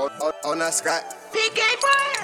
on, on, on Scott. Big gay.